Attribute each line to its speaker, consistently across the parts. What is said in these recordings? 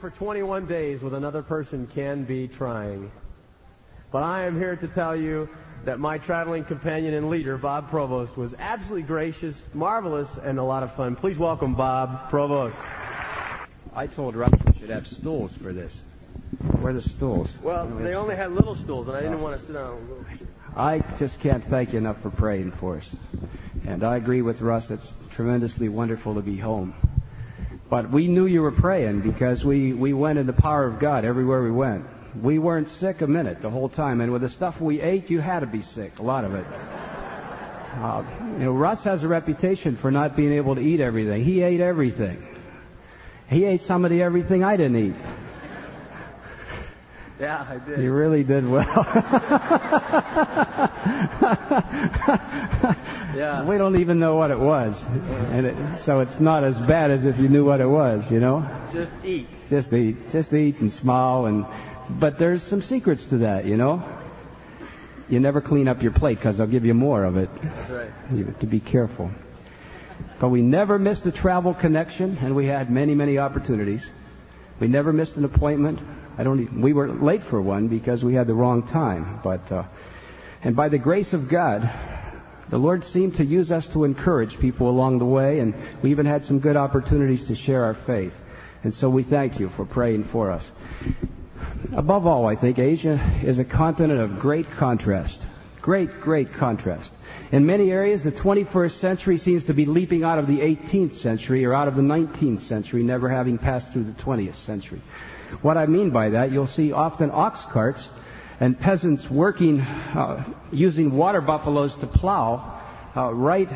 Speaker 1: For 21 days with another person can be trying. But I am here to tell you that my traveling companion and leader, Bob Provost, was absolutely gracious, marvelous, and a lot of fun. Please welcome Bob Provost.
Speaker 2: I told Russ we should have stools for this. Where are the stools?
Speaker 1: Well, they only had little stools, and I didn't oh. want to sit on them.
Speaker 2: I just can't thank you enough for praying for us. And I agree with Russ. It's tremendously wonderful to be home. But we knew you were praying because we, we went in the power of God everywhere we went. We weren't sick a minute the whole time. And with the stuff we ate, you had to be sick, a lot of it. Uh, you know, Russ has a reputation for not being able to eat everything. He ate everything. He ate some of the everything I didn't eat.
Speaker 1: Yeah, I did.
Speaker 2: You really did well.
Speaker 1: yeah.
Speaker 2: We don't even know what it was, and it, so it's not as bad as if you knew what it was. You know.
Speaker 1: Just eat.
Speaker 2: Just eat. Just eat and smile, and but there's some secrets to that. You know. You never clean up your plate because they'll give you more of it.
Speaker 1: That's right.
Speaker 2: You have to be careful. But we never missed a travel connection, and we had many, many opportunities. We never missed an appointment. I don't. Even, we were late for one because we had the wrong time. But uh, and by the grace of God, the Lord seemed to use us to encourage people along the way, and we even had some good opportunities to share our faith. And so we thank you for praying for us. Above all, I think Asia is a continent of great contrast. Great, great contrast. In many areas, the 21st century seems to be leaping out of the 18th century or out of the 19th century, never having passed through the 20th century. What I mean by that, you'll see often ox carts and peasants working, uh, using water buffaloes to plow uh, right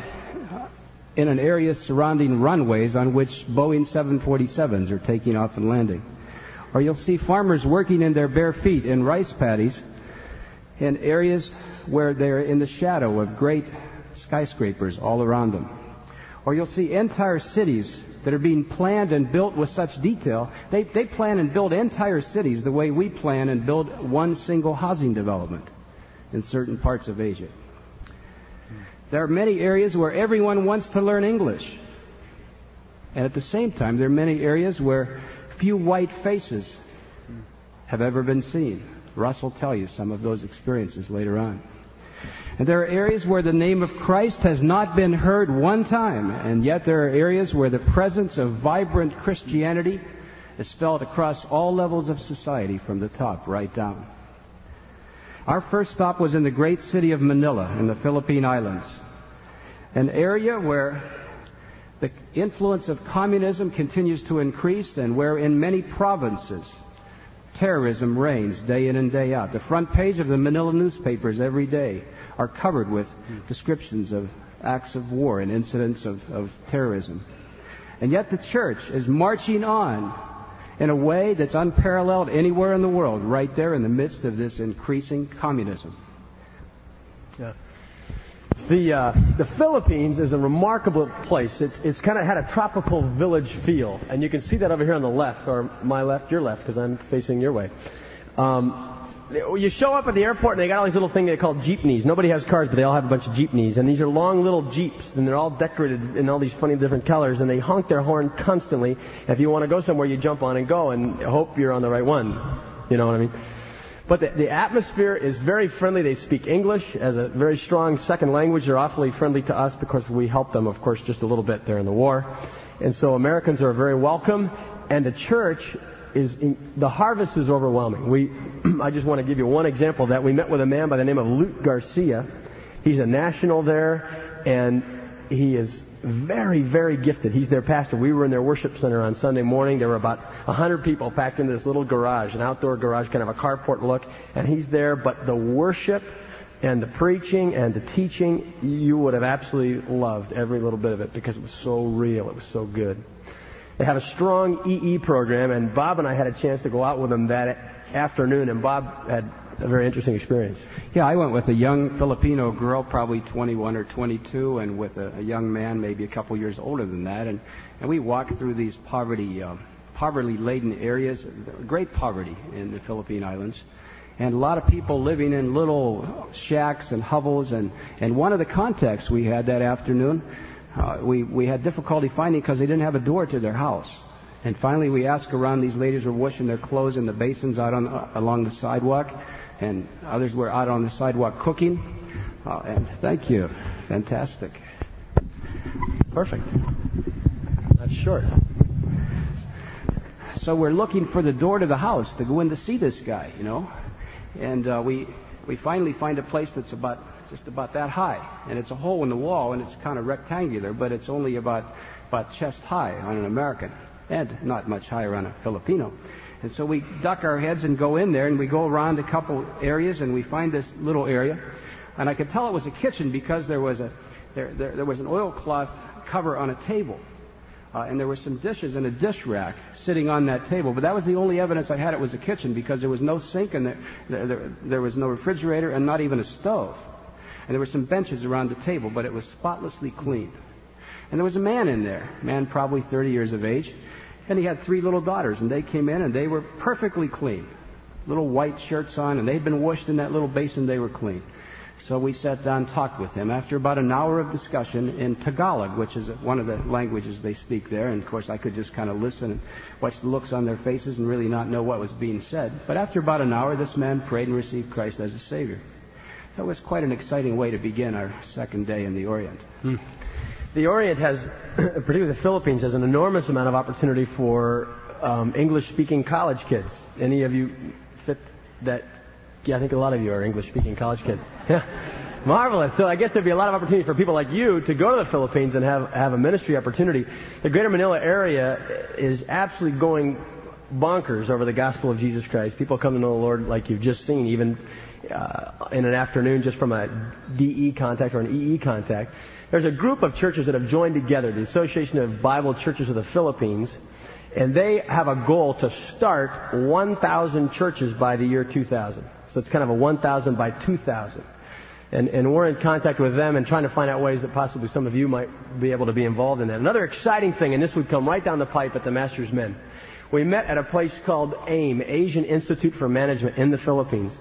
Speaker 2: in an area surrounding runways on which Boeing 747s are taking off and landing. Or you'll see farmers working in their bare feet in rice paddies in areas where they're in the shadow of great skyscrapers all around them. Or you'll see entire cities that are being planned and built with such detail. They, they plan and build entire cities the way we plan and build one single housing development in certain parts of Asia. There are many areas where everyone wants to learn English. And at the same time, there are many areas where few white faces have ever been seen. Russ will tell you some of those experiences later on. And there are areas where the name of Christ has not been heard one time, and yet there are areas where the presence of vibrant Christianity is felt across all levels of society from the top right down. Our first stop was in the great city of Manila in the Philippine Islands, an area where the influence of communism continues to increase and where in many provinces terrorism reigns day in and day out. The front page of the Manila newspapers every day are covered with descriptions of acts of war and incidents of, of terrorism. And yet the church is marching on in a way that's unparalleled anywhere in the world, right there in the midst of this increasing communism.
Speaker 1: Yeah. The, uh, the Philippines is a remarkable place. It's, it's kind of had a tropical village feel. And you can see that over here on the left, or my left, your left, because I'm facing your way. Um, you show up at the airport and they got all these little things they call jeepneys. Nobody has cars, but they all have a bunch of jeepneys. And these are long little jeeps, and they're all decorated in all these funny different colors, and they honk their horn constantly. If you want to go somewhere, you jump on and go and hope you're on the right one. You know what I mean? But the, the atmosphere is very friendly. They speak English as a very strong second language. They're awfully friendly to us because we help them, of course, just a little bit in the war. And so Americans are very welcome. And the church is, in, the harvest is overwhelming. We, I just want to give you one example that. We met with a man by the name of Luke Garcia. He's a national there, and he is very, very gifted. He's their pastor. We were in their worship center on Sunday morning. There were about 100 people packed into this little garage, an outdoor garage, kind of a carport look, and he's there. But the worship and the preaching and the teaching, you would have absolutely loved every little bit of it because it was so real. It was so good. They have a strong EE program, and Bob and I had a chance to go out with them that afternoon, and Bob had a very interesting experience.
Speaker 2: Yeah, I went with a young Filipino girl, probably 21 or 22, and with a, a young man, maybe a couple years older than that, and and we walked through these poverty uh, poverty-laden areas, great poverty in the Philippine Islands, and a lot of people living in little shacks and hovels, and and one of the contexts we had that afternoon. Uh, we we had difficulty finding because they didn't have a door to their house. And finally, we asked around. These ladies were washing their clothes in the basins out on along the sidewalk, and others were out on the sidewalk cooking. Uh, and thank you, fantastic,
Speaker 1: perfect. That's short.
Speaker 2: So we're looking for the door to the house to go in to see this guy, you know, and uh, we we finally find a place that's about just about that high, and it's a hole in the wall, and it's kind of rectangular, but it's only about about chest high on an American and not much higher on a Filipino. And so we duck our heads and go in there, and we go around a couple areas, and we find this little area. And I could tell it was a kitchen because there was a there, there, there was an oilcloth cover on a table. Uh, and there were some dishes in a dish rack sitting on that table. But that was the only evidence I had it was a kitchen because there was no sink and there, there, there, was no refrigerator and not even a stove. And there were some benches around the table, but it was spotlessly clean. And there was a man in there, man probably 30 years of age, and he had three little daughters, and they came in and they were perfectly clean. Little white shirts on, and they'd been washed in that little basin, they were clean. So we sat down and talked with him. After about an hour of discussion in Tagalog, which is one of the languages they speak there, and of course I could just kind of listen and watch the looks on their faces and really not know what was being said. But after about an hour, this man prayed and received Christ as a Savior. That was quite an exciting way to begin our second day in the Orient. Hmm.
Speaker 1: The Orient has, particularly the Philippines, has an enormous amount of opportunity for um, English-speaking college kids. Any of you fit that? Yeah, I think a lot of you are English-speaking college kids. Yeah. Marvelous. So I guess there'd be a lot of opportunity for people like you to go to the Philippines and have, have a ministry opportunity. The greater Manila area is absolutely going bonkers over the gospel of Jesus Christ. People come to know the Lord like you've just seen, even uh, in an afternoon just from a DE contact or an EE contact. There's a group of churches that have joined together, the Association of Bible Churches of the Philippines, and they have a goal to start 1,000 churches by the year 2000. So it's kind of a 1,000 by 2,000. And, and we're in contact with them and trying to find out ways that possibly some of you might be able to be involved in that. Another exciting thing, and this would come right down the pipe at the Master's Men. We met at a place called AIM, Asian Institute for Management in the Philippines.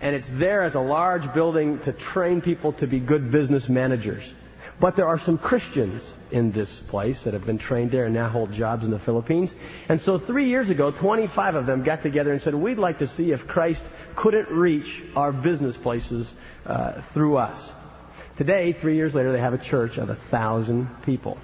Speaker 1: And it's there as a large building to train people to be good business managers. But there are some Christians in this place that have been trained there and now hold jobs in the Philippines. And so three years ago, 25 of them got together and said, we'd like to see if Christ couldn't reach our business places uh, through us. Today, three years later, they have a church of a thousand people.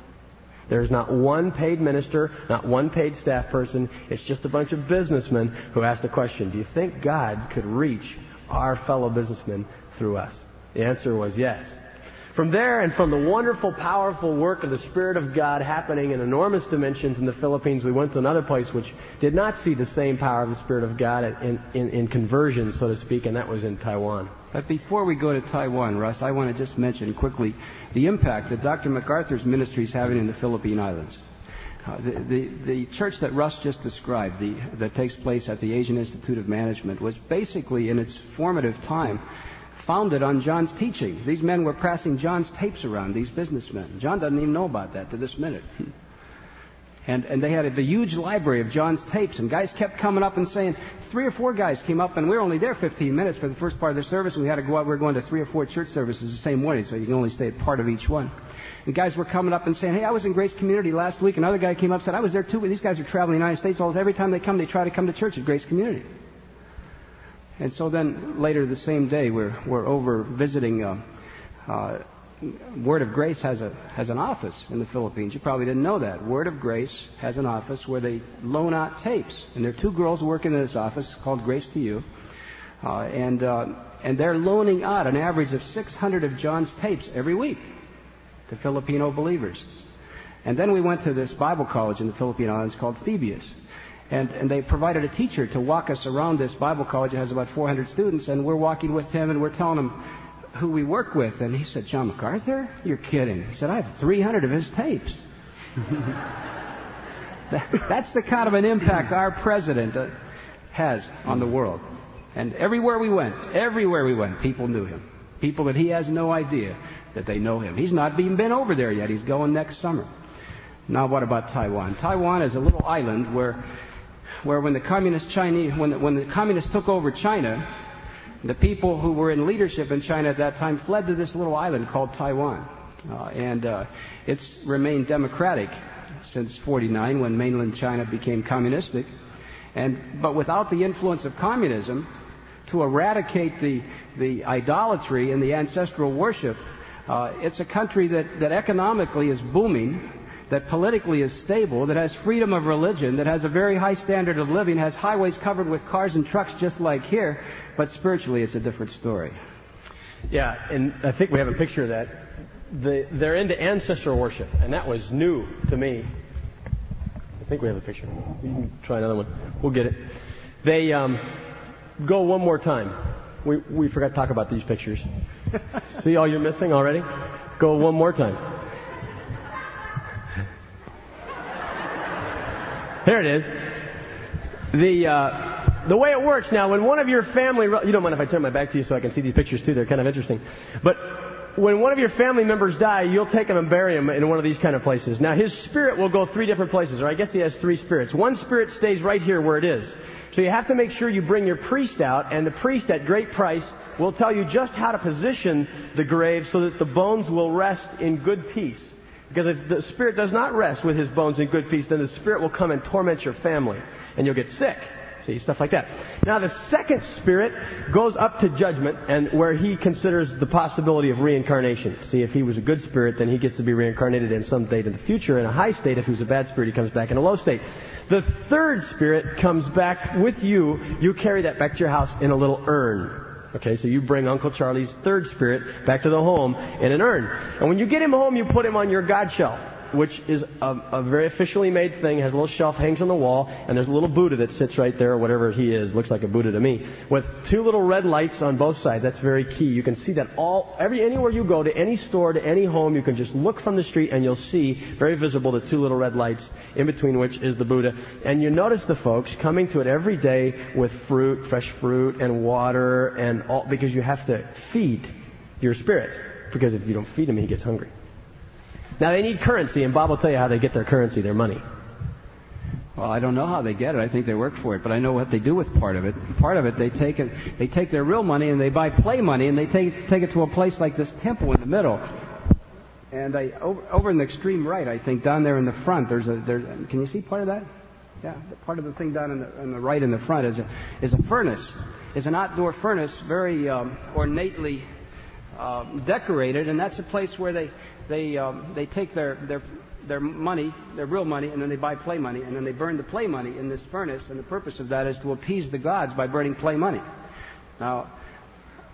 Speaker 1: There's not one paid minister, not one paid staff person. It's just a bunch of businessmen who asked the question, do you think God could reach our fellow businessmen through us? The answer was yes. From there and from the wonderful, powerful work of the Spirit of God happening in enormous dimensions in the Philippines, we went to another place which did not see the same power of the Spirit of God in, in, in conversion, so to speak, and that was in Taiwan.
Speaker 2: But before we go to Taiwan, Russ, I want to just mention quickly the impact that Dr. MacArthur's ministry is having in the Philippine Islands. Uh, the, the, the, church that Russ just described, the, that takes place at the Asian Institute of Management, was basically in its formative time founded on John's teaching. These men were passing John's tapes around, these businessmen. John doesn't even know about that to this minute. And, and they had a, huge library of John's tapes, and guys kept coming up and saying, three or four guys came up, and we were only there 15 minutes for the first part of the service, and we had to go out, we were going to three or four church services the same morning, so you can only stay at part of each one. And guys were coming up and saying, hey, I was in Grace Community last week. Another guy came up and said, I was there too, but these guys are traveling the United States. All every time they come, they try to come to church at Grace Community. And so then later the same day, we're, we're over visiting. Uh, uh, Word of Grace has a has an office in the Philippines. You probably didn't know that. Word of Grace has an office where they loan out tapes, and there are two girls working in this office called Grace to You, uh, and uh, and they're loaning out an average of 600 of John's tapes every week to Filipino believers. And then we went to this Bible college in the Philippine Islands called FEBIAS. And, and they provided a teacher to walk us around this Bible college. It has about 400 students, and we're walking with him, and we're telling him who we work with. And he said, John MacArthur? You're kidding. He said, I have 300 of his tapes. That's the kind of an impact our president uh, has on the world. And everywhere we went, everywhere we went, people knew him. People that he has no idea that they know him. He's not even been over there yet. He's going next summer. Now, what about Taiwan? Taiwan is a little island where where when the communist Chinese, when the, when the communists took over China, the people who were in leadership in China at that time fled to this little island called Taiwan. Uh, and uh, it's remained democratic since 49 when mainland China became communistic. And, but without the influence of communism, to eradicate the, the idolatry and the ancestral worship, uh, it's a country that, that economically is booming, that politically is stable, that has freedom of religion, that has a very high standard of living, has highways covered with cars and trucks just like here, but spiritually it's a different story.
Speaker 1: Yeah, and I think we have a picture of that. The, they're into ancestor worship, and that was new to me. I think we have a picture. We can try another one. We'll get it. They um, go one more time. We, we forgot to talk about these pictures. See all you're missing already? Go one more time. There it is. The uh, the way it works now, when one of your family, you don't mind if I turn my back to you so I can see these pictures too? They're kind of interesting. But when one of your family members die, you'll take him and bury him in one of these kind of places. Now his spirit will go three different places, or I guess he has three spirits. One spirit stays right here where it is. So you have to make sure you bring your priest out, and the priest at great price will tell you just how to position the grave so that the bones will rest in good peace. Because if the spirit does not rest with his bones in good peace, then the spirit will come and torment your family, and you'll get sick. See, stuff like that. Now the second spirit goes up to judgment and where he considers the possibility of reincarnation. See, if he was a good spirit, then he gets to be reincarnated in some date in the future. In a high state, if he was a bad spirit, he comes back in a low state. The third spirit comes back with you. You carry that back to your house in a little urn. Okay, so you bring Uncle Charlie's third spirit back to the home in an urn. And when you get him home, you put him on your God shelf which is a, a, very officially made thing, has a little shelf, hangs on the wall, and there's a little Buddha that sits right there, or whatever he is, looks like a Buddha to me, with two little red lights on both sides. That's very key. You can see that all, every, anywhere you go, to any store, to any home, you can just look from the street and you'll see, very visible, the two little red lights, in between which is the Buddha. And you notice the folks coming to it every day with fruit, fresh fruit, and water, and all, because you have to feed your spirit. Because if you don't feed him, he gets hungry. Now they need currency, and Bob will tell you how they get their currency, their money.
Speaker 2: Well, I don't know how they get it. I think they work for it, but I know what they do with part of it. Part of it, they take it, they take their real money and they buy play money, and they take take it to a place like this temple in the middle. And I over, over in the extreme right, I think down there in the front, there's a there. Can you see part of that? Yeah, part of the thing down in the, in the right in the front is a is a furnace. Is an outdoor furnace, very um, ornately um, decorated, and that's a place where they they um, they take their their their money, their real money, and then they buy play money, and then they burn the play money in this furnace, and the purpose of that is to appease the gods by burning play money. Now,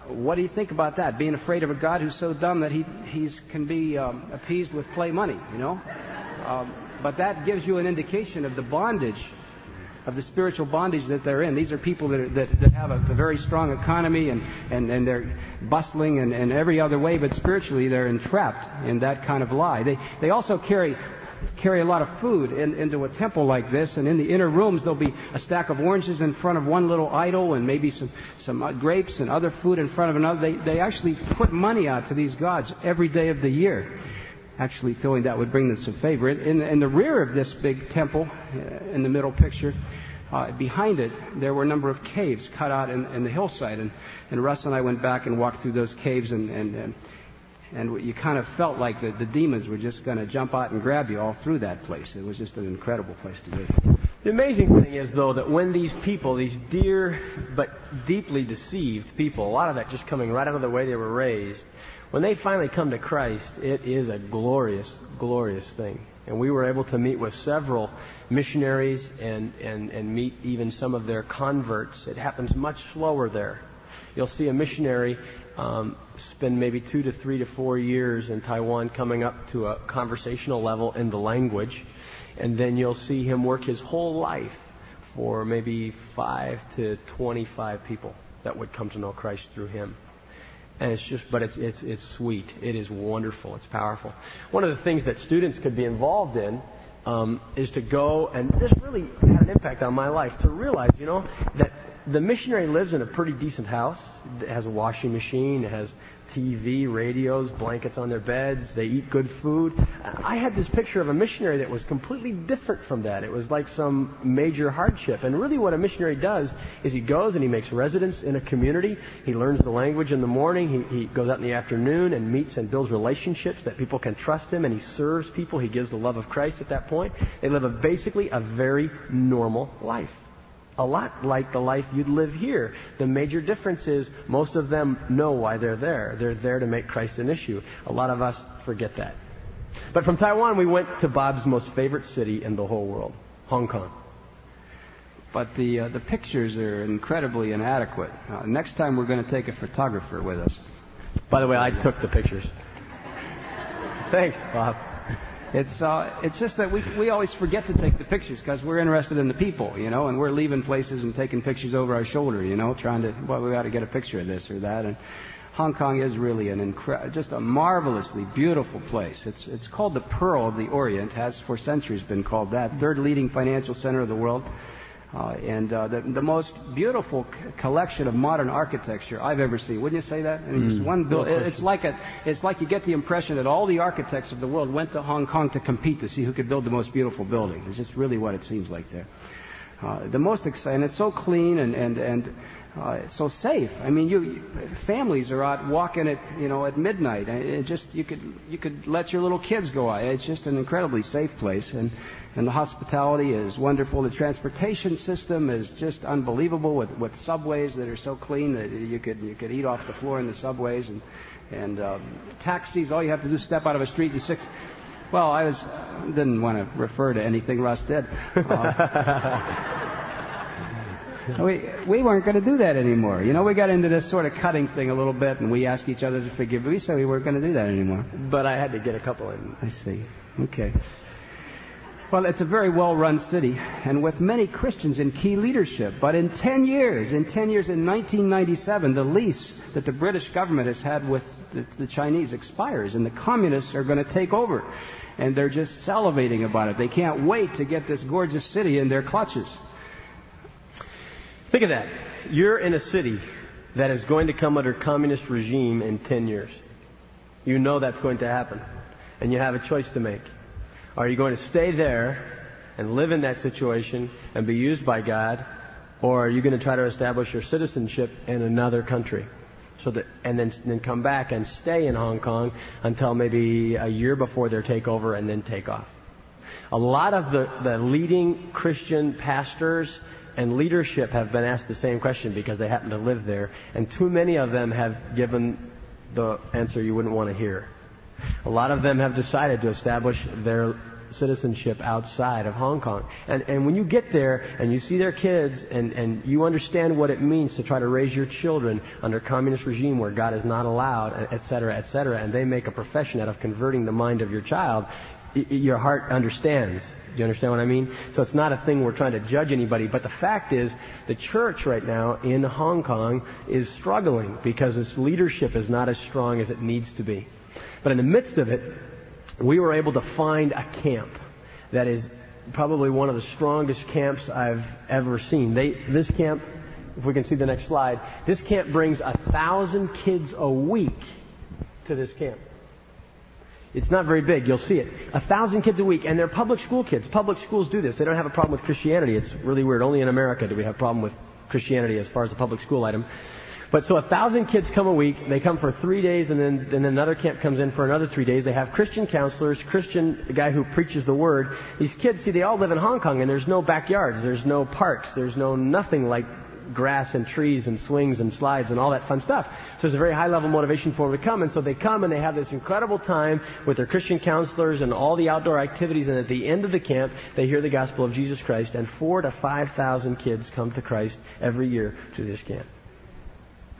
Speaker 2: what do you think about that? Being afraid of a god who's so dumb that he he's can be um, appeased with play money, you know? Um, but that gives you an indication of the bondage of the spiritual bondage that they're in. These are people that, are, that, that have a, a, very strong economy and, and, and they're bustling and, and every other way, but spiritually they're entrapped in that kind of lie. They, they also carry carry a lot of food in, into a temple like this, and in the inner rooms there'll be a stack of oranges in front of one little idol, and maybe some some grapes and other food in front of another. They they actually put money out to these gods every day of the year actually feeling that would bring them some favor. In, in the rear of this big temple, uh, in the middle picture, uh, behind it, there were a number of caves cut out in, in, the hillside. And, and Russ and I went back and walked through those caves, and, and, and, and you kind of felt like the, the demons were just going to jump out and grab you all through that place. It was just an incredible place to be.
Speaker 1: The amazing thing is, though, that when these people, these dear but deeply deceived people, a lot of that just coming right out of the way they were raised, when they finally come to Christ, it is a glorious, glorious thing. And we were able to meet with several missionaries and, and, and meet even some of their converts. It happens much slower there. You'll see a missionary um, spend maybe two to three to four years in Taiwan coming up to a conversational level in the language. And then you'll see him work his whole life for maybe five to 25 people that would come to know Christ through him and it's just, but it's, it's, it's sweet. It is wonderful. It's powerful. One of the things that students could be involved in um, is to go, and this really had an impact on my life, to realize, you know, that the missionary lives in a pretty decent house. It has a washing machine. It has TV, radios, blankets on their beds. They eat good food. I had this picture of a missionary that was completely different from that. It was like some major hardship. And really what a missionary does is he goes and he makes residence in a community. He learns the language in the morning. He, he goes out in the afternoon and meets and builds relationships that people can trust him and he serves people. He gives the love of Christ at that point. They live a basically a very normal life a lot like the life you'd live here. The major difference is most of them know why they're there. They're there to make Christ an issue. A lot of us forget that. But from Taiwan, we went to Bob's most favorite city in the whole world, Hong Kong.
Speaker 2: But the uh, the pictures are incredibly inadequate. Uh, next time, we're going to take a photographer with us.
Speaker 1: By the way, I took the pictures. Thanks, Bob.
Speaker 2: It's uh, it's just that we we always forget to take the pictures because we're interested in the people, you know, and we're leaving places and taking pictures over our shoulder, you know, trying to well we got to get a picture of this or that. And Hong Kong is really an incredible, just a marvelously beautiful place. It's it's called the Pearl of the Orient, has for centuries been called that, third leading financial center of the world. Uh, and uh, the, the most beautiful c- collection of modern architecture I've ever seen. Wouldn't you say that? I mean, mm. just one build. No it's like a, it's like you get the impression that all the architects of the world went to Hong Kong to compete to see who could build the most beautiful building. It's just really what it seems like there. Uh, the most exciting. It's so clean and and and uh, so safe. I mean, you families are out walking at you know at midnight. It just you could you could let your little kids go out. It's just an incredibly safe place and and the hospitality is wonderful. The transportation system is just unbelievable with, with subways that are so clean that you could you could eat off the floor in the subways and and um, taxis. All you have to do is step out of a street and six. Well, I was didn't want to refer to anything Russ did. Uh, we we weren't going to do that anymore. You know, we got into this sort of cutting thing a little bit, and we asked each other to forgive. We said we weren't going to do that anymore.
Speaker 1: But I had to get a couple in.
Speaker 2: I see. Okay. Well, it's a very well-run city, and with many Christians in key leadership. But in 10 years, in 10 years, in 1997, the lease that the British government has had with the, the Chinese expires, and the communists are going to take over. And they're just salivating about it. They can't wait to get this gorgeous city in their clutches.
Speaker 1: Think of that. You're in a city that is going to come under communist regime in 10 years. You know that's going to happen. And you have a choice to make. Are you going to stay there and live in that situation and be used by God? Or are you going to try to establish your citizenship in another country? So that, and then, then come back and stay in Hong Kong until maybe a year before their takeover and then take off. A lot of the, the leading Christian pastors and leadership have been asked the same question because they happen to live there, and too many of them have given the answer you wouldn't want to hear. A lot of them have decided to establish their citizenship outside of Hong Kong. And, and when you get there and you see their kids and, and you understand what it means to try to raise your children under a communist regime where God is not allowed, et cetera, et cetera, and they make a profession out of converting the mind of your child, your heart understands. Do you understand what I mean? So it's not a thing we're trying to judge anybody, but the fact is the church right now in Hong Kong is struggling because its leadership is not as strong as it needs to be. But in the midst of it, we were able to find a camp that is probably one of the strongest camps I've ever seen. They, this camp, if we can see the next slide, this camp brings a thousand kids a week to this camp. It's not very big. You'll see it. A thousand kids a week, and they're public school kids. Public schools do this. They don't have a problem with Christianity. It's really weird. Only in America do we have a problem with Christianity as far as a public school item. But so a thousand kids come a week. They come for three days, and then, then another camp comes in for another three days. They have Christian counselors, Christian guy who preaches the word. These kids, see, they all live in Hong Kong, and there's no backyards, there's no parks, there's no nothing like grass and trees and swings and slides and all that fun stuff. So there's a very high level motivation for them to come. And so they come and they have this incredible time with their Christian counselors and all the outdoor activities. And at the end of the camp, they hear the gospel of Jesus Christ. And four to five thousand kids come to Christ every year to this camp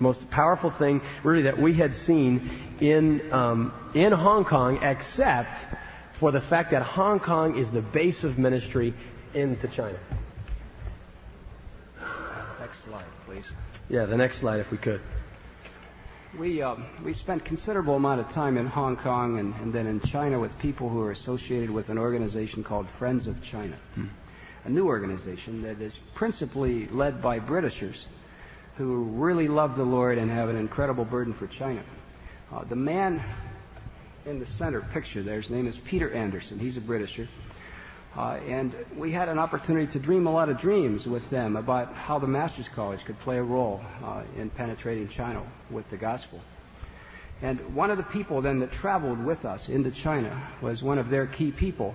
Speaker 1: most powerful thing really that we had seen in um, in Hong Kong, except for the fact that Hong Kong is the base of ministry into China.
Speaker 2: Next slide, please.
Speaker 1: Yeah, the next slide, if we could.
Speaker 2: We uh, we spent considerable amount of time in Hong Kong and, and, then in China with people who are associated with an organization called Friends of China, hmm. a new organization that is principally led by Britishers who really love the Lord and have an incredible burden for China. Uh, the man in the center picture there, his name is Peter Anderson. He's a Britisher. Uh, and we had an opportunity to dream a lot of dreams with them about how the Master's College could play a role uh, in penetrating China with the gospel. And one of the people then that traveled with us into China was one of their key people,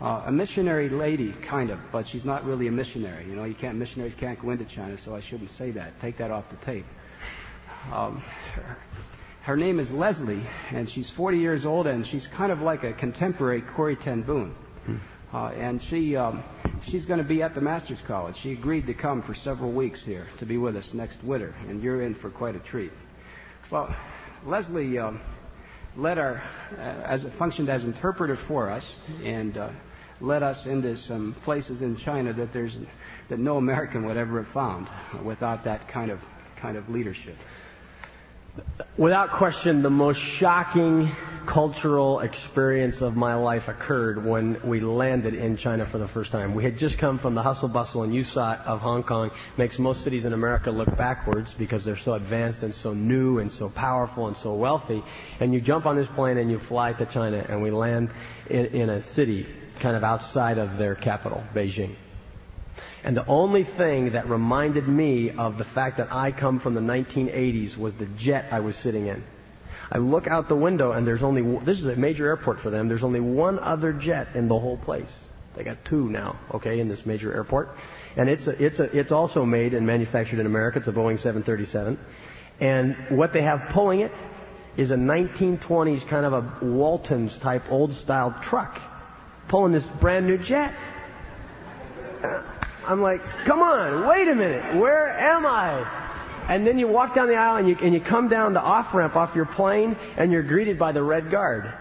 Speaker 2: uh, a missionary lady, kind of, but she's not really a missionary. You know, you can't missionaries can't go into China, so I shouldn't say that. Take that off the tape. Um, her, her name is Leslie, and she's 40 years old, and she's kind of like a contemporary Corrie ten Boom. Hmm. Uh, and she um, she's going to be at the Master's College. She agreed to come for several weeks here to be with us next winter, and you're in for quite a treat. Well, Leslie um, led our, uh, as functioned as interpreter for us, and uh, led us into some places in China that there's that no American would ever have found without that kind of kind of leadership.
Speaker 1: Without question, the most shocking cultural experience of my life occurred when we landed in China for the first time. We had just come from the hustle bustle and you saw of Hong Kong. Makes most cities in America look backwards because they're so advanced and so new and so powerful and so wealthy. And you jump on this plane and you fly to China and we land in, in a city kind of outside of their capital, Beijing. And the only thing that reminded me of the fact that I come from the 1980s was the jet I was sitting in. I look out the window and there's only, this is a major airport for them, there's only one other jet in the whole place. They got two now, okay, in this major airport. And it's a, it's a, it's also made and manufactured in America. It's a Boeing 737. And what they have pulling it is a 1920s kind of a Walton's type old style truck pulling this brand new jet. I'm like, come on, wait a minute, where am I? And then you walk down the aisle and you, and you come down the off ramp off your plane and you're greeted by the Red Guard.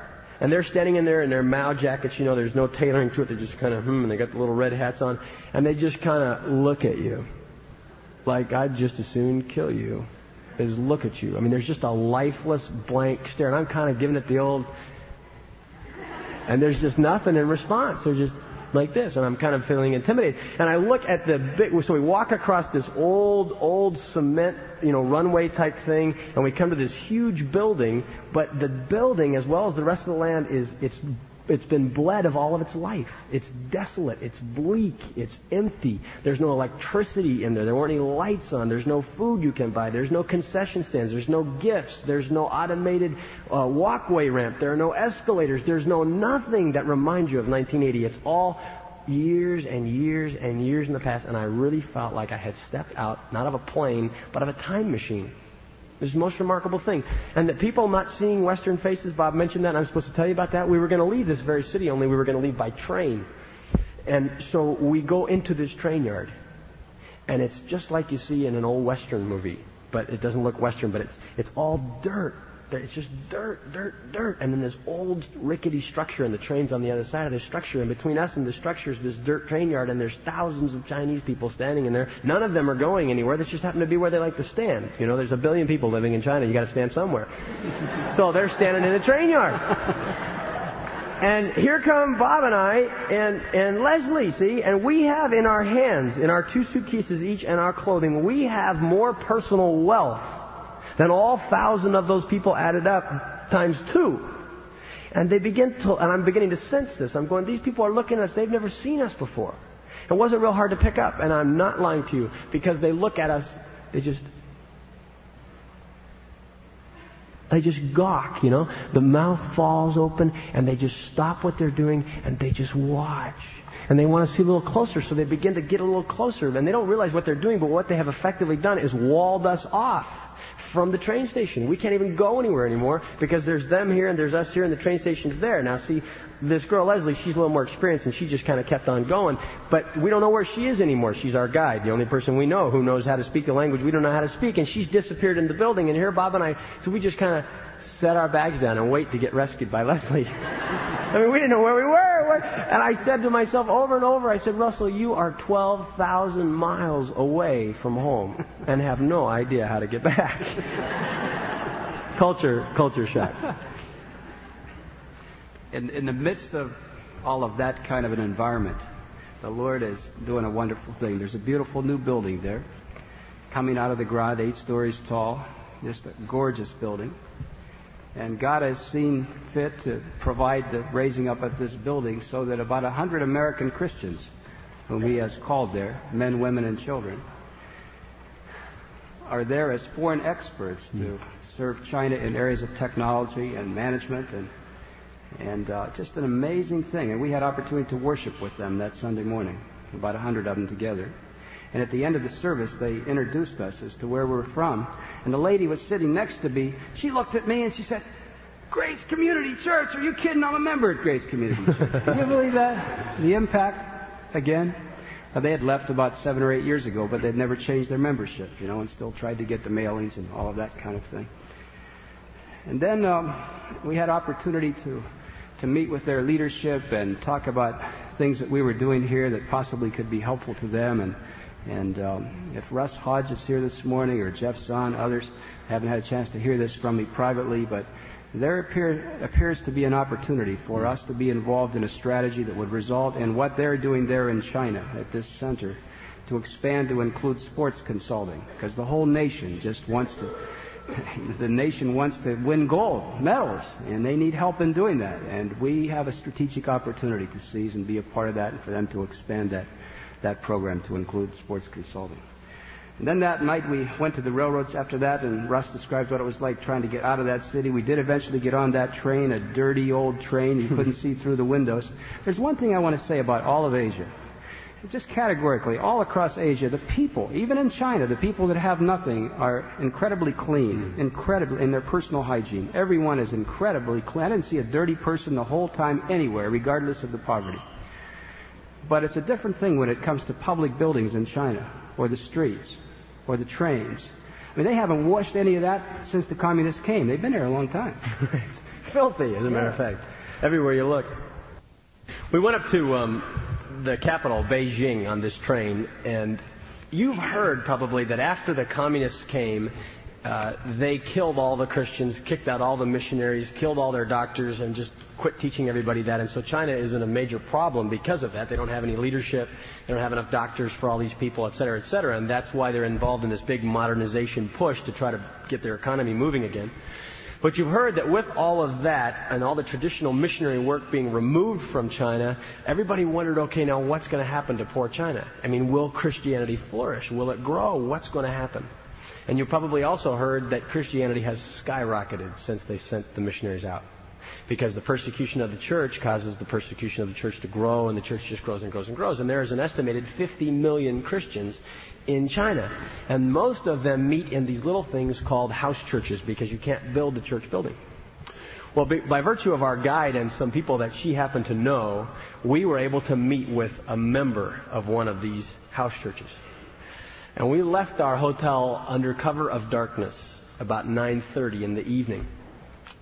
Speaker 1: And they're standing in there in their Mao jackets, you know, there's no tailoring to it. They're just kind of, hmm, and they got the little red hats on. And they just kind of look at you. Like, I'd just as soon kill you as look at you. I mean, there's just a lifeless blank stare. And I'm kind of giving it the old, and there's just nothing in response. They're just, like this, and I'm kind of feeling intimidated. And I look at the big, so we walk across this old, old cement, you know, runway type thing, and we come to this huge building, but the building, as well as the rest of the land, is, it's it's been bled of all of its life. It's desolate. It's bleak. It's empty. There's no electricity in there. There weren't any lights on. There's no food you can buy. There's no concession stands. There's no gifts. There's no automated uh, walkway ramp. There are no escalators. There's no nothing that reminds you of 1980. It's all years and years and years in the past, and I really felt like I had stepped out, not of a plane, but of a time machine. It's the most remarkable thing. And that people not seeing Western faces, Bob mentioned that, I'm supposed to tell you about that. We were going to leave this very city, only we were going to leave by train. And so we go into this train yard. And it's just like you see in an old Western movie. But it doesn't look Western, but it's, it's all dirt. It's just dirt, dirt, dirt. And then this old rickety structure, and the train's on the other side of the structure. And between us and the structure is this dirt train yard, and there's thousands of Chinese people standing in there. None of them are going anywhere. This just happened to be where they like to stand. You know, there's a billion people living in China. You got to stand somewhere. so they're standing in the train yard. And here come Bob and I and, and Leslie, see, and we have in our hands, in our two suitcases each and our clothing, we have more personal wealth then all thousand of those people added up times two. And they begin to, and I'm beginning to sense this. I'm going, these people are looking at us, they've never seen us before. It wasn't real hard to pick up, and I'm not lying to you, because they look at us, they just, they just gawk, you know. The mouth falls open, and they just stop what they're doing, and they just watch. And they want to see a little closer, so they begin to get a little closer. And they don't realize what they're doing, but what they have effectively done is walled us off from the train station. We can't even go anywhere anymore because there's them here and there's us here and the train station's there. Now see, this girl Leslie, she's a little more experienced and she just kind of kept on going. But we don't know where she is anymore. She's our guide, the only person we know who knows how to speak the language we don't know how to speak. And she's disappeared in the building. And here Bob and I, so we just kind of set our bags down and wait to get rescued by Leslie. I mean, we didn't know where we were. And I said to myself over and over, I said, Russell, you are 12,000 miles away from home and have no idea how to get back. culture, culture shock.
Speaker 2: In, in the midst of all of that kind of an environment, the Lord is doing a wonderful thing. There's a beautiful new building there. coming out of the ground, eight stories tall, just a gorgeous building. And God has seen fit to provide the raising up of this building so that about a hundred American Christians, whom He has called there, men, women, and children, are there as foreign experts to serve China in areas of technology and management and and uh, just an amazing thing. And we had opportunity to worship with them that Sunday morning, about a hundred of them together. And at the end of the service, they introduced us as to where we were from. And the lady was sitting next to me. She looked at me and she said, Grace Community Church. Are you kidding? I'm a member at Grace Community Church. Can you believe that? The impact again. Now, they had left about seven or eight years ago, but they'd never changed their membership, you know, and still tried to get the mailings and all of that kind of thing. And then um, we had opportunity to to meet with their leadership and talk about things that we were doing here that possibly could be helpful to them. And and um, if Russ Hodge is here this morning or Jeff Zahn, others haven't had a chance to hear this from me privately, but there appear, appears to be an opportunity for us to be involved in a strategy that would result in what they're doing there in China at this center to expand to include sports consulting. Because the whole nation just wants to the nation wants to win gold medals and they need help in doing that. And we have a strategic opportunity to seize and be a part of that and for them to expand that that program to include sports consulting and then that night we went to the railroads after that, and Russ described what it was like trying to get out of that city. We did eventually get on that train, a dirty old train. You couldn't see through the windows. There's one thing I want to say about all of Asia. Just categorically, all across Asia, the people, even in China, the people that have nothing are incredibly clean, mm-hmm. incredibly in their personal hygiene. Everyone is incredibly clean. I didn't see a dirty person the whole time anywhere, regardless of the poverty. But it's a different thing when it comes to public buildings in China or the streets or the trains. I mean, they haven't washed any of that since the communists came. They've been here a long time.
Speaker 1: it's filthy, as a matter of fact, everywhere you look. We went up to um, the capital, Beijing, on this train, and you've heard probably that after the communists came, uh, they killed all the Christians, kicked out all the missionaries, killed all their doctors, and just quit teaching everybody that. And so China is in a major problem because of that. They don't have any leadership. They don't have enough doctors for all these people, et cetera, et cetera. And that's why they're involved in this big modernization push to try to get their economy moving again. But you've heard that with all of that and all the traditional missionary work being removed from China, everybody wondered, okay, now what's going to happen to poor China? I mean, will Christianity flourish? Will it grow? What's going to happen? And you probably also heard that Christianity has skyrocketed since they sent the missionaries out because the persecution of the church causes the persecution of the church to grow, and the church just grows and grows and grows. And there is an estimated 50 million Christians in China. And most of them meet in these little things called house churches because you can't build a church building. Well, by virtue of our guide and some people that she happened to know, we were able to meet with a member of one of these house churches. And we left our hotel under cover of darkness about 9:30 in the evening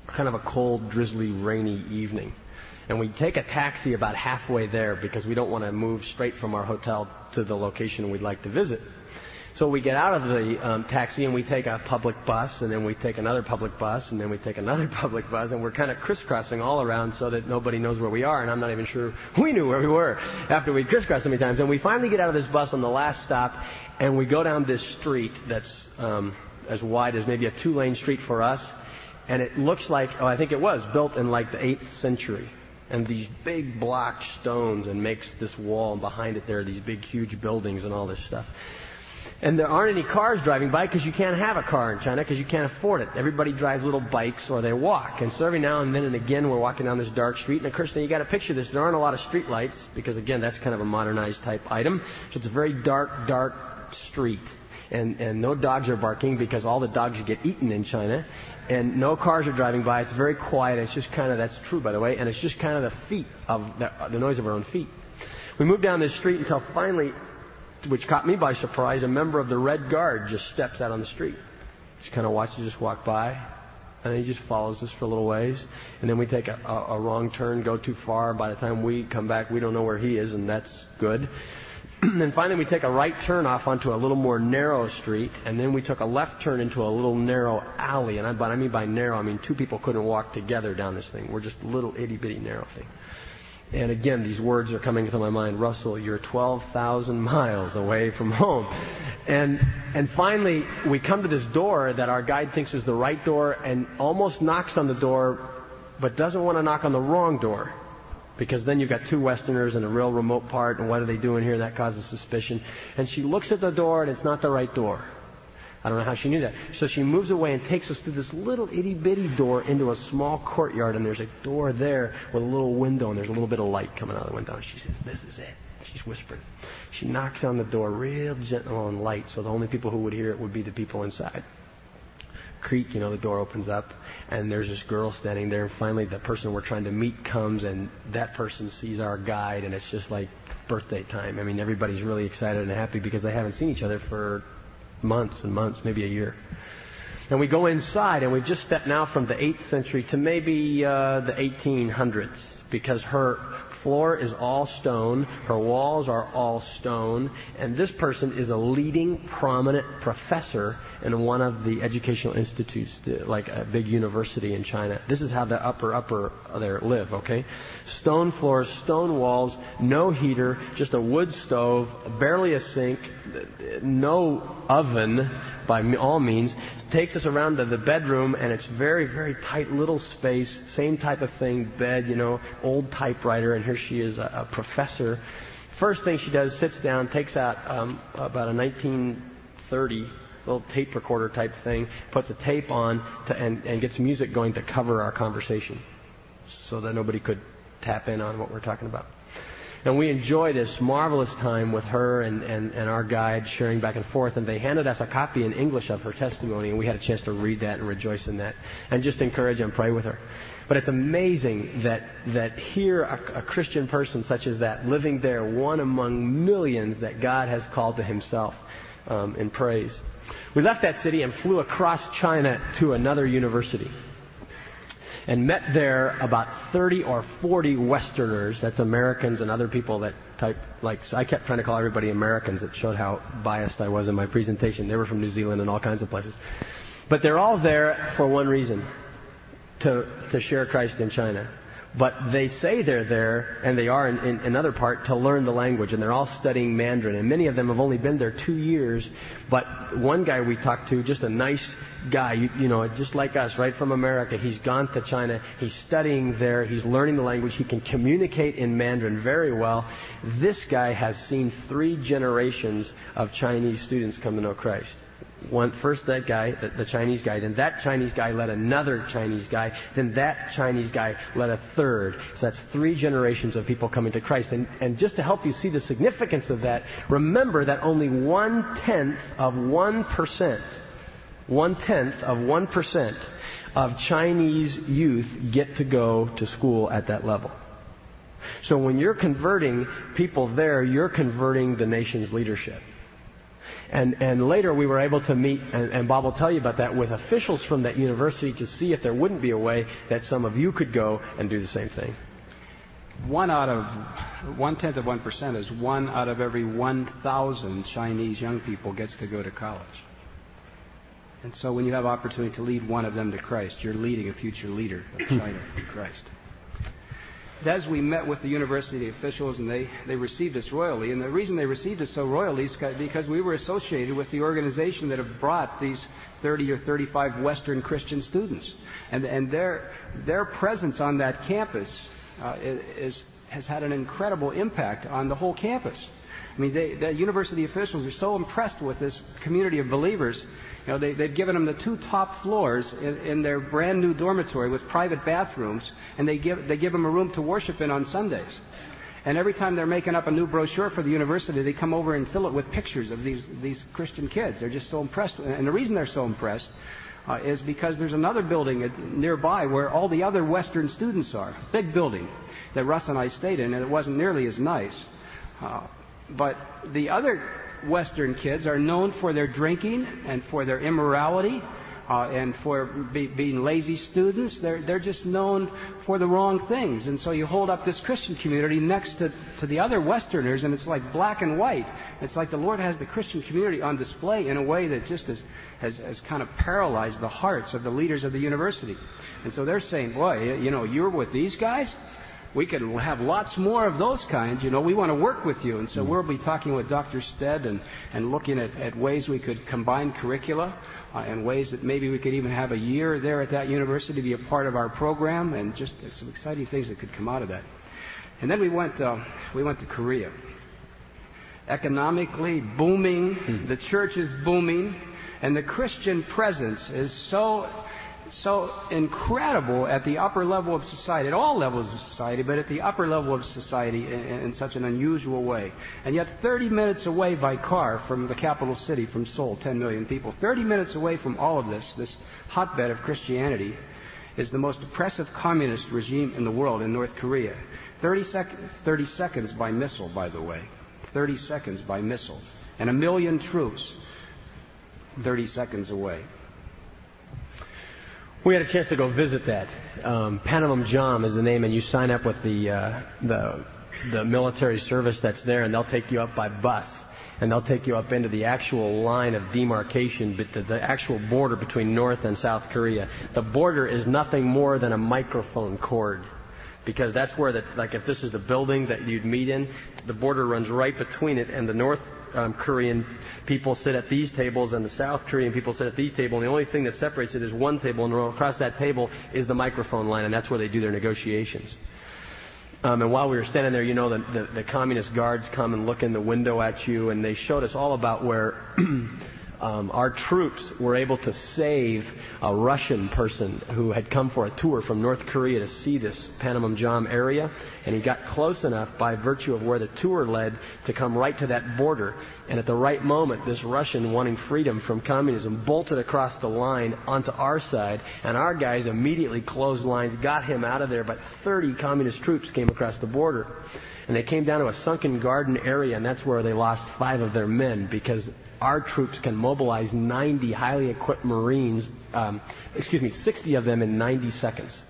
Speaker 1: kind of a cold, drizzly, rainy evening. And we take a taxi about halfway there because we don't want to move straight from our hotel to the location we'd like to visit. So we get out of the um, taxi and we take a public bus, and then we take another public bus, and then we take another public bus, and we're kind of crisscrossing all around so that nobody knows where we are, and I'm not even sure we knew where we were after we crisscrossed so many times. And we finally get out of this bus on the last stop, and we go down this street that's um, as wide as maybe a two-lane street for us, and it looks like, oh, I think it was built in like the 8th century. And these big block stones and makes this wall, and behind it there are these big, huge buildings and all this stuff. And there aren't any cars driving by because you can't have a car in China because you can't afford it. Everybody drives little bikes or they walk. And so every now and then and again we're walking down this dark street. And of course, now you got to picture this. There aren't a lot of street lights because again, that's kind of a modernized type item. So it's a very dark, dark street. And, and no dogs are barking because all the dogs get eaten in China and no cars are driving by. It's very quiet. It's just kind of, that's true, by the way, and it's just kind of the feet of, the, the noise of our own feet. We moved down this street until finally, which caught me by surprise, a member of the Red Guard just steps out on the street. Just kind of watches us walk by, and he just follows us for a little ways. And then we take a, a, a wrong turn, go too far. By the time we come back, we don't know where he is, and that's good. and then finally we take a right turn off onto a little more narrow street, and then we took a left turn into a little narrow alley. And I, but I mean by narrow, I mean two people couldn't walk together down this thing. We're just a little itty bitty narrow thing. And again, these words are coming to my mind. Russell, you're 12,000 miles away from home. And, and finally, we come to this door that our guide thinks is the right door and almost knocks on the door, but doesn't want to knock on the wrong door. Because then you've got two Westerners in a real remote part, and what are they doing here? That causes suspicion. And she looks at the door, and it's not the right door. I don't know how she knew that. So she moves away and takes us through this little itty bitty door into a small courtyard, and there's a door there with a little window, and there's a little bit of light coming out of the window. And she says, This is it. She's whispering. She knocks on the door real gentle and light, so the only people who would hear it would be the people inside. Creak, you know, the door opens up, and there's this girl standing there, and finally the person we're trying to meet comes, and that person sees our guide, and it's just like birthday time. I mean, everybody's really excited and happy because they haven't seen each other for months and months, maybe a year. And we go inside, and we've just stepped now from the 8th century to maybe uh, the 1800s because her floor is all stone, her walls are all stone, and this person is a leading prominent professor in one of the educational institutes, like a big university in China. This is how the upper upper there live, okay? Stone floors, stone walls, no heater, just a wood stove, barely a sink, no oven by all means. Takes us around to the bedroom and it's very, very tight little space, same type of thing, bed, you know, old typewriter, and here she is, a, a professor. First thing she does, sits down, takes out um, about a 1930 little tape recorder type thing, puts a tape on to, and, and gets music going to cover our conversation so that nobody could tap in on what we're talking about. And we enjoy this marvelous time with her and, and, and our guide sharing back and forth. And they handed us a copy in English of her testimony, and we had a chance to read that and rejoice in that and just encourage and pray with her. But it's amazing that, that here a, a Christian person such as that, living there, one among millions that God has called to himself um, in praise. We left that city and flew across China to another university and met there about 30 or 40 Westerners, that's Americans and other people that type, like, so I kept trying to call everybody Americans. It showed how biased I was in my presentation. They were from New Zealand and all kinds of places. But they're all there for one reason, to, to share Christ in China. But they say they're there, and they are in, in another part, to learn the language, and they're all studying Mandarin. And many of them have only been there two years, but one guy we talked to, just a nice guy, you, you, know, just like us, right from America. He's gone to China. He's studying there. He's learning the language. He can communicate in Mandarin very well. This guy has seen three generations of Chinese students come to know Christ one, first that guy, the, the, Chinese guy, then that Chinese guy led another Chinese guy, then that Chinese guy led a third. So that's three generations of people coming to Christ. And, and just to help you see the significance of that, remember that only one tenth of one percent, one tenth of one percent of Chinese youth get to go to school at that level. So when you're converting people there, you're converting the nation's leadership. And, and later we were able to meet, and, and Bob will tell you about that, with officials from that university to see if there wouldn't be a way that some of you could go and do the same thing.
Speaker 2: One out of, one tenth of one percent is one out of every 1,000 Chinese young people gets to go to college. And so when you have opportunity to lead one of them to Christ, you're leading a future leader of China to Christ as we met with the university officials and they, they received us royally, and the reason they received us so royally is because we were associated with the organization that have brought these 30 or 35 Western Christian students. And, and their, their presence on that campus uh, is, has had an incredible impact on the whole campus. I mean, they, the university officials are so impressed with this community of believers you know, they, they've given them the two top floors in, in their brand new dormitory with private bathrooms, and they give, they give them a room to worship in on Sundays. And every time they're making up a new brochure for the university, they come over and fill it with pictures of these, these Christian kids. They're just so impressed. And the reason they're so impressed uh, is because there's another building nearby where all the other Western students are. Big building that Russ and I stayed in, and it wasn't nearly as nice. Uh, but the other Western kids are known for their drinking and for their immorality uh, and for be, being lazy students. They're, they're just known for the wrong things. And so you hold up this Christian community next to, to the other Westerners, and it's like black and white. It's like the Lord has the Christian community on display in a way that just has, has, has kind of paralyzed the hearts of the leaders of the university. And so they're saying, boy, you know, you're with these guys? We could have lots more of those kinds. You know, we want to work with you. And so we'll be talking with Dr. Stead and, and looking at, at ways we could combine curricula uh, and ways that maybe we could even have a year there at that university to be a part of our program and just some exciting things that could come out of that. And then we went, uh, we went to Korea. Economically booming, hmm. the church is booming, and the Christian presence is so so incredible at the upper level of society, at all levels of society, but at the upper level of society in, in, such an unusual way. And yet 30 minutes away by car from the capital city, from Seoul, 10 million people, 30 minutes away from all of this, this hotbed of Christianity, is the most oppressive communist regime in the world in North Korea. 30, sec- 30 seconds by missile, by the way. 30 seconds by missile. And a million troops 30 seconds away.
Speaker 1: We had a chance to go visit that. Um, Panmunjom is the name, and you sign up with the, uh, the, the military service that's there, and they'll take you up by bus. And they'll take you up into the actual line of demarcation, but the, the actual border between North and South Korea. The border is nothing more than a microphone cord because that's where the like if this is the building that you'd meet in, the border runs right between it, and the North um, Korean people sit at these tables and the South Korean people sit at these tables. And the only thing that separates it is one table, and across that table is the microphone line, and that's where they do their negotiations. Um, and while we were standing there, you know, the, the, the communist guards come and look in the window at you, and they showed us all about where um, our troops were able to save a Russian person who had come for a tour from North Korea to see this Panmunjom area, and he got close enough by virtue of where the tour led to come right to that border. And at the right moment, this Russian wanting freedom from communism bolted across the line onto our side, and our guys immediately closed lines, got him out of there, but 30 communist troops came across the border. And they came down to a sunken garden area, and that's where they lost five of their men because our troops can mobilize 90 highly equipped Marines, um, excuse me, 60 of them in 90 seconds.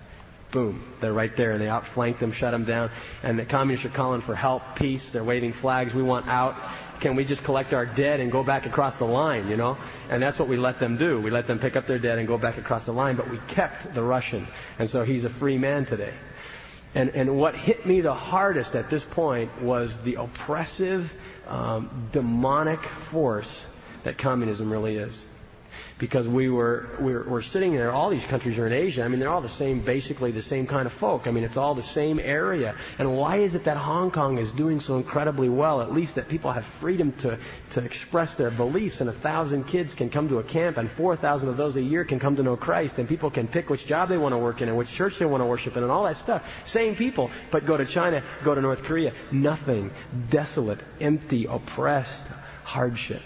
Speaker 1: Boom. They're right there and they outflank them, shut them down. And the communists are calling for help, peace. They're waving flags. We want out. Can we just collect our dead and go back across the line, you know? And that's what we let them do. We let them pick up their dead and go back across the line, but we kept the Russian. And so he's a free man today. And, and what hit me the hardest at this point was the oppressive um, demonic force that communism really is because we were, we were, we're sitting there. All these countries are in Asia. I mean, they're all the same, basically the same kind of folk. I mean, it's all the same area. And why is it that Hong Kong is doing so incredibly well? At least that people have freedom to, to express their beliefs, and a thousand kids can come to a camp, and four thousand of those a year can come to know Christ, and people can pick which job they want to work in, and which church they want to worship in, and all that stuff. Same people, but go to China, go to North Korea, nothing, desolate, empty, oppressed, hardship.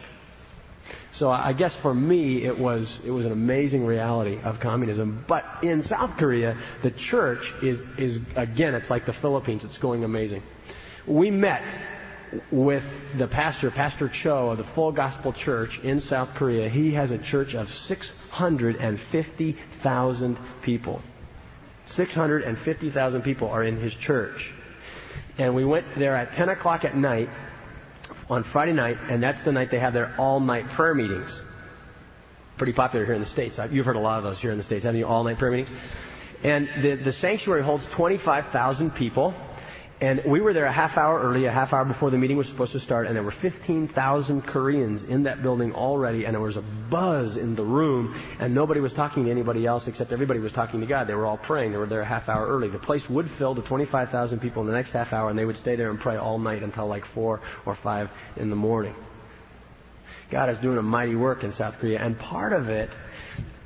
Speaker 1: So I guess for me, it was, it was an amazing reality of communism. But in South Korea, the church is, is, again, it's like the Philippines. It's going amazing. We met with the pastor, Pastor Cho of the Full Gospel Church in South Korea. He has a church of 650,000 people. 650,000 people are in his church. And we went there at 10 o'clock at night on Friday night, and that's the night they have their all-night prayer meetings. Pretty popular here in the States. Uh, you've heard a lot of those here in the States, haven't you? All-night prayer meetings. And the, the sanctuary holds 25,000 people. And we were there a half hour early, a half hour before the meeting was supposed to start, and there were 15,000 Koreans in that building already, and there was a buzz in the room, and nobody was talking to anybody else except everybody was talking to God. They were all praying. They were there a half hour early. The place would fill to 25,000 people in the next half hour, and they would stay there and pray all night until like 4 or 5 in the morning. God is doing a mighty work in South Korea, and part of it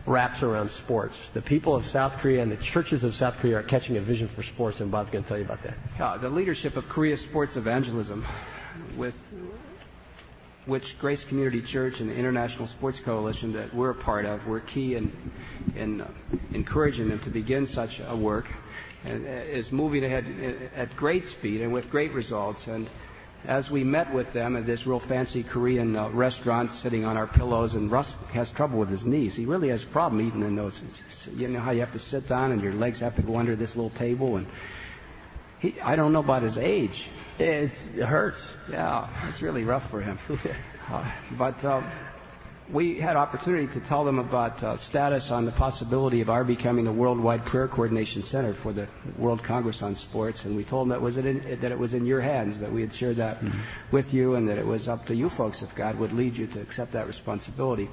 Speaker 1: wraps around sports. The people of South Korea and the churches of South Korea are catching a vision for sports, and Bob's going to tell you about that.
Speaker 2: The leadership of Korea Sports Evangelism, with which Grace Community Church and the International Sports Coalition that we're a part of, were key in, in uh, encouraging them to begin such a work, and uh, is moving ahead at great speed and with great results. And as we met with them at this real fancy Korean uh, restaurant sitting on our pillows, and Russ has trouble with his knees. He really has a problem eating in those. You know how you have to sit down and your legs have to go under this little table, and he, I don't know about his age.
Speaker 1: It's, it hurts.
Speaker 2: Yeah, it's really rough for him. uh, but uh, we had opportunity to tell them about uh, status on the possibility of our becoming a worldwide prayer coordination center for the World Congress on Sports, and we told them that was in, that it was in your hands, that we had shared that mm-hmm. with you, and that it was up to you folks if God would lead you to accept that responsibility.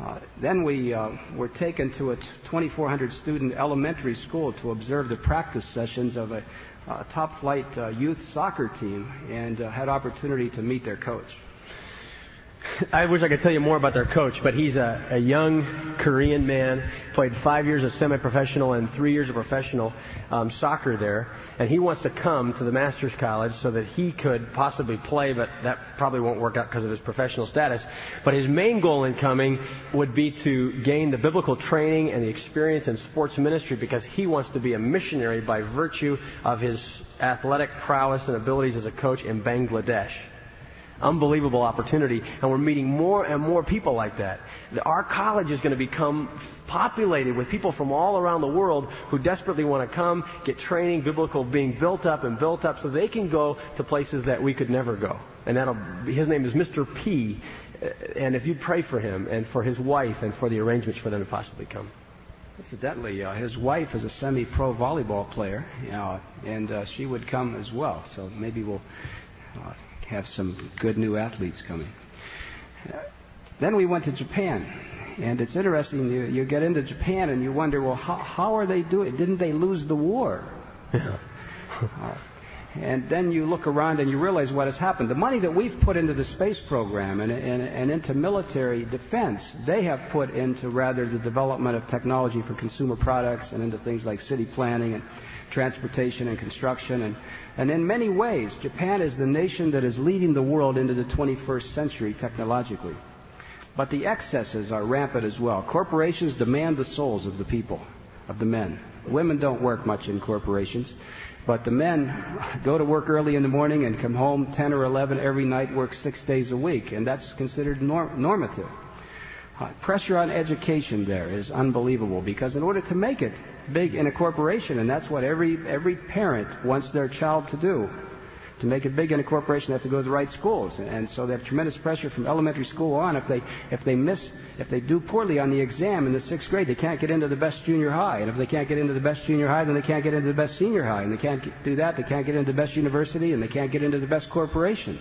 Speaker 2: Uh, then we uh, were taken to a 2,400 student elementary school to observe the practice sessions of a top flight uh, youth soccer team and uh, had opportunity to meet their coach.
Speaker 1: I wish I could tell you more about their coach, but he's a, a young Korean man, played five years of semi-professional and three years of professional um, soccer there, and he wants to come to the Master's College so that he could possibly play, but that probably won't work out because of his professional status. But his main goal in coming would be to gain the biblical training and the experience in sports ministry because he wants to be a missionary by virtue of his athletic prowess and abilities as a coach in Bangladesh unbelievable opportunity, and we're meeting more and more people like that. Our college is going to become populated with people from all around the world who desperately want to come, get training, biblical being built up and built up so they can go to places that we could never go. And that'll, his name is Mr. P. And if you'd pray for him and for his wife and for the arrangements for them to possibly come.
Speaker 2: Incidentally, uh, his wife is a semi-pro volleyball player, you know, and uh, she would come as well. So maybe we'll uh, have some good new athletes coming. Then we went to Japan. And it's interesting, you, you get into Japan and you wonder, well, how, how are they doing? Didn't they lose the war? uh, and then you look around and you realize what has happened. The money that we've put into the space program and, and, and into military defense, they have put into rather the development of technology for consumer products and into things like city planning and transportation and construction. And, and in many ways, Japan is the nation that is leading the world into the 21st century technologically. But the excesses are rampant as well. Corporations demand the souls of the people, of the men. Women don't work much in corporations, but the men go to work early in the morning and come home 10 or 11 every night, work six days a week, and that's considered norm- normative. Pressure on education there is unbelievable because in order to make it big in a corporation, and that's what every every parent wants their child to do. To make it big in a corporation, they have to go to the right schools, and so they have tremendous pressure from elementary school on. If they if they miss if they do poorly on the exam in the sixth grade, they can't get into the best junior high, and if they can't get into the best junior high, then they can't get into the best senior high, and they can't do that, they can't get into the best university, and they can't get into the best corporation.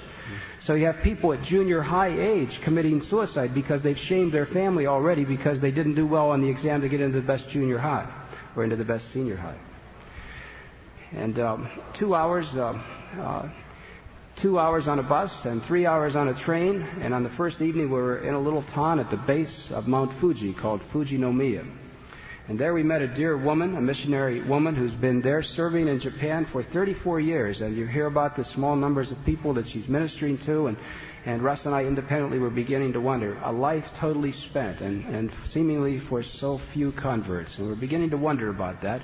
Speaker 2: So you have people at junior high age committing suicide because they've shamed their family already because they didn't do well on the exam to get into the best junior high or into the best senior high. And um, two hours, uh, uh, two hours on a bus and three hours on a train. And on the first evening, we were in a little town at the base of Mount Fuji called Fujinomiya. And there we met a dear woman, a missionary woman who's been there serving in Japan for 34 years. And you hear about the small numbers of people that she's ministering to. And and Russ and I independently were beginning to wonder, a life totally spent and, and seemingly for so few converts. And we're beginning to wonder about that.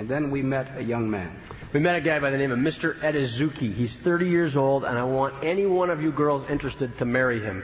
Speaker 2: And then we met a young man.
Speaker 1: We met a guy by the name of Mr. Edizuki. He's 30 years old, and I want any one of you girls interested to marry him.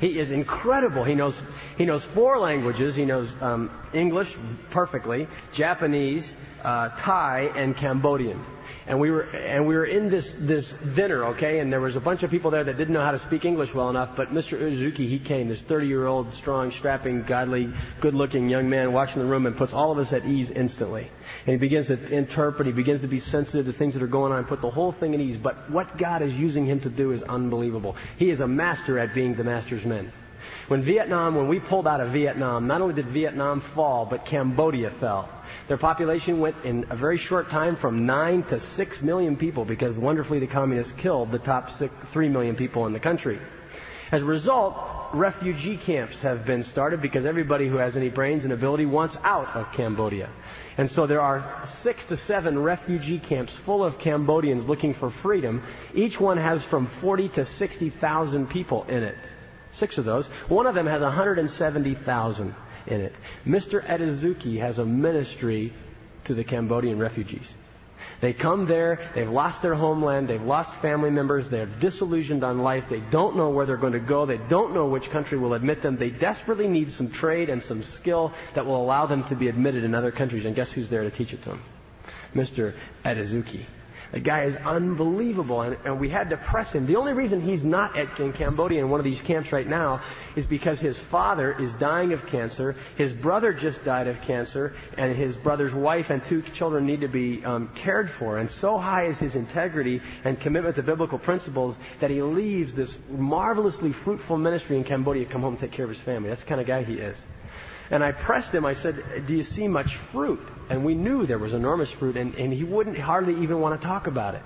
Speaker 1: He is incredible. He knows he knows four languages. He knows um, English perfectly, Japanese, uh, Thai, and Cambodian and we were and we were in this this dinner, okay, and there was a bunch of people there that didn't know how to speak English well enough, but Mr. Uzuki, he came, this 30-year-old, strong, strapping, godly, good-looking young man, walks in the room and puts all of us at ease instantly. And he begins to interpret, he begins to be sensitive to things that are going on, and put the whole thing at ease. But what God is using him to do is unbelievable. He is a master at being the master's men. When Vietnam, when we pulled out of Vietnam, not only did Vietnam fall, but Cambodia fell. Their population went in a very short time from 9 to 6 million people because wonderfully the communists killed the top six, 3 million people in the country. As a result, refugee camps have been started because everybody who has any brains and ability wants out of Cambodia. And so there are six to seven refugee camps full of Cambodians looking for freedom. Each one has from 40 to 60,000 people in it. Six of those. One of them has 170,000 in it. Mr. Edizuki has a ministry to the Cambodian refugees. They come there, they've lost their homeland, they've lost family members, they're disillusioned on life, they don't know where they're going to go, they don't know which country will admit them, they desperately need some trade and some skill that will allow them to be admitted in other countries, and guess who's there to teach it to them? Mr. Edizuki. The guy is unbelievable, and, and we had to press him. The only reason he's not at, in Cambodia in one of these camps right now is because his father is dying of cancer, his brother just died of cancer, and his brother's wife and two children need to be um, cared for. And so high is his integrity and commitment to biblical principles that he leaves this marvelously fruitful ministry in Cambodia to come home and take care of his family. That's the kind of guy he is. And I pressed him. I said, "Do you see much fruit?" And we knew there was enormous fruit, and, and he wouldn't hardly even want to talk about it.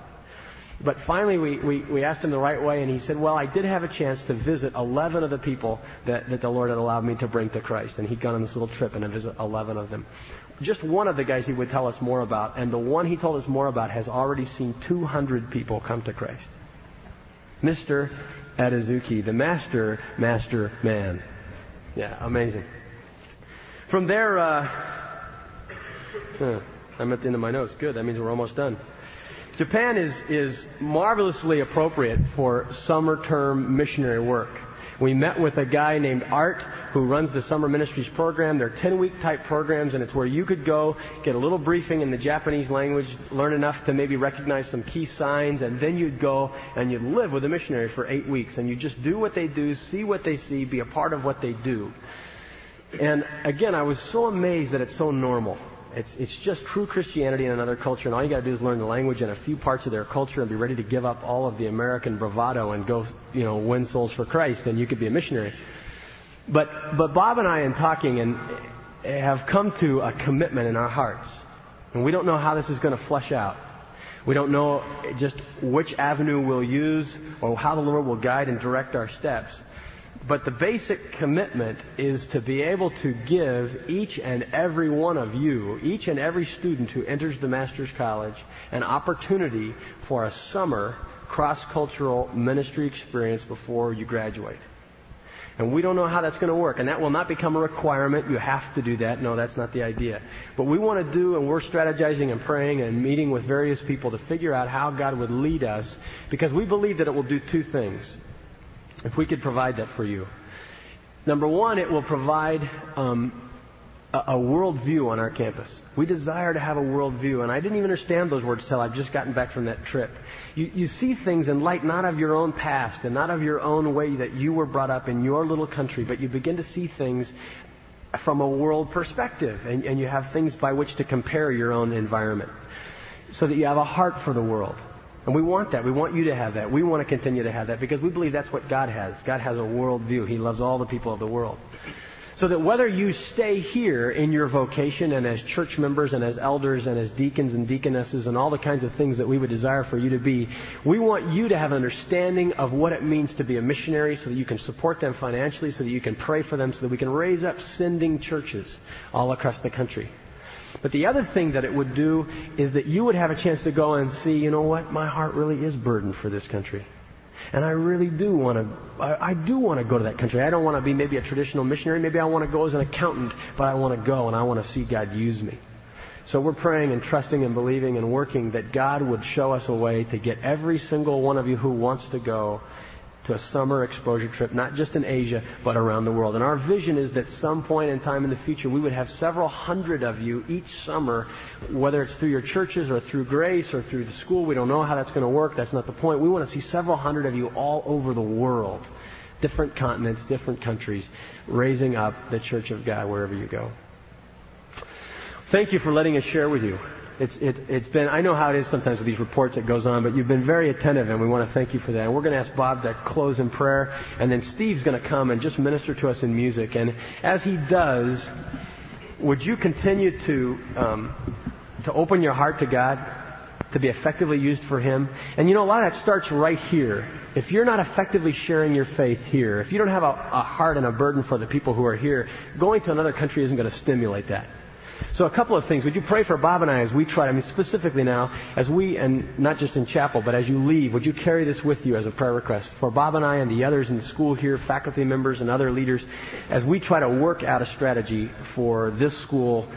Speaker 1: But finally, we, we, we asked him the right way, and he said, Well, I did have a chance to visit 11 of the people that, that the Lord had allowed me to bring to Christ. And he'd gone on this little trip and visit 11 of them. Just one of the guys he would tell us more about, and the one he told us more about has already seen 200 people come to Christ. Mr. Adazuki, the master, master man. Yeah, amazing. From there, uh, huh, I'm at the end of my notes. Good. That means we're almost done. Japan is, is marvelously appropriate for summer term missionary work. We met with a guy named Art who runs the summer ministries program. They're 10 week type programs and it's where you could go, get a little briefing in the Japanese language, learn enough to maybe recognize some key signs, and then you'd go and you'd live with a missionary for eight weeks and you just do what they do, see what they see, be a part of what they do. And again, I was so amazed that it's so normal. It's, it's just true Christianity in another culture, and all you got to do is learn the language and a few parts of their culture and be ready to give up all of the American bravado and go, you know, win souls for Christ, and you could be a missionary. But, but Bob and I, in talking, and have come to a commitment in our hearts, and we don't know how this is going to flesh out. We don't know just which avenue we'll use or how the Lord will guide and direct our steps. But the basic commitment is to be able to give each and every one of you, each and every student who enters the Master's College, an opportunity for a summer cross-cultural ministry experience before you graduate. And we don't know how that's going to work. And that will not become a requirement. You have to do that. No, that's not the idea. But we want to do, and we're strategizing and praying and meeting with various people to figure out how God would lead us because we believe that it will do two things if we could provide that for you. Number one, it will provide um, a, a worldview on our campus. We desire to have a worldview, and I didn't even understand those words till I've just gotten back from that trip. You, you see things in light not of your own past and not of your own way that you were brought up in your little country, but you begin to see things from a world perspective, and, and you have things by which to compare your own environment, so that you have a heart for the world. And we want that. We want you to have that. We want to continue to have that because we believe that's what God has. God has a world view. He loves all the people of the world. So that whether you stay here in your vocation and as church members and as elders and as deacons and deaconesses and all the kinds of things that we would desire for you to be, we want you to have an understanding of what it means to be a missionary so that you can support them financially, so that you can pray for them, so that we can raise up sending churches all across the country. But the other thing that it would do is that you would have a chance to go and see, you know what, my heart really is burdened for this country. And I really do want to, I, I do want to go to that country. I don't want to be maybe a traditional missionary. Maybe I want to go as an accountant, but I want to go and I want to see God use me. So we're praying and trusting and believing and working that God would show us a way to get every single one of you who wants to go to a summer exposure trip, not just in Asia, but around the world. And our vision is that some point in time in the future, we would have several hundred of you each summer, whether it's through your churches or through grace or through the school. We don't know how that's going to work. That's not the point. We want to see several hundred of you all over the world, different continents, different countries, raising up the church of God wherever you go. Thank you for letting us share with you. It's, it, it's been, I know how it is sometimes with these reports that goes on, but you've been very attentive and we want to thank you for that. And we're going to ask Bob to close in prayer and then Steve's going to come and just minister to us in music. And as he does, would you continue to, um, to open your heart to God? to be effectively used for Him. And you know, a lot of that starts right here. If you're not effectively sharing your faith here, if you don't have a, a heart and a burden for the people who are here, going to another country isn't going to stimulate that. So a couple of things. Would you pray for Bob and I as we try, I mean specifically now, as we, and not just in chapel, but as you leave, would you carry this with you as a prayer request for Bob and I and the others in the school here, faculty members and other leaders, as we try to work out a strategy for this school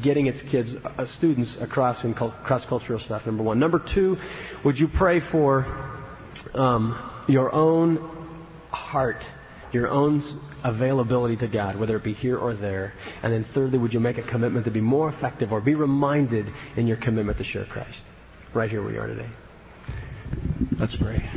Speaker 1: getting its kids, uh, students across in cross-cultural stuff, number one. Number two, would you pray for um, your own heart, your own availability to God, whether it be here or there? And then thirdly, would you make a commitment to be more effective or be reminded in your commitment to share Christ? right here we are today.
Speaker 2: Let's pray.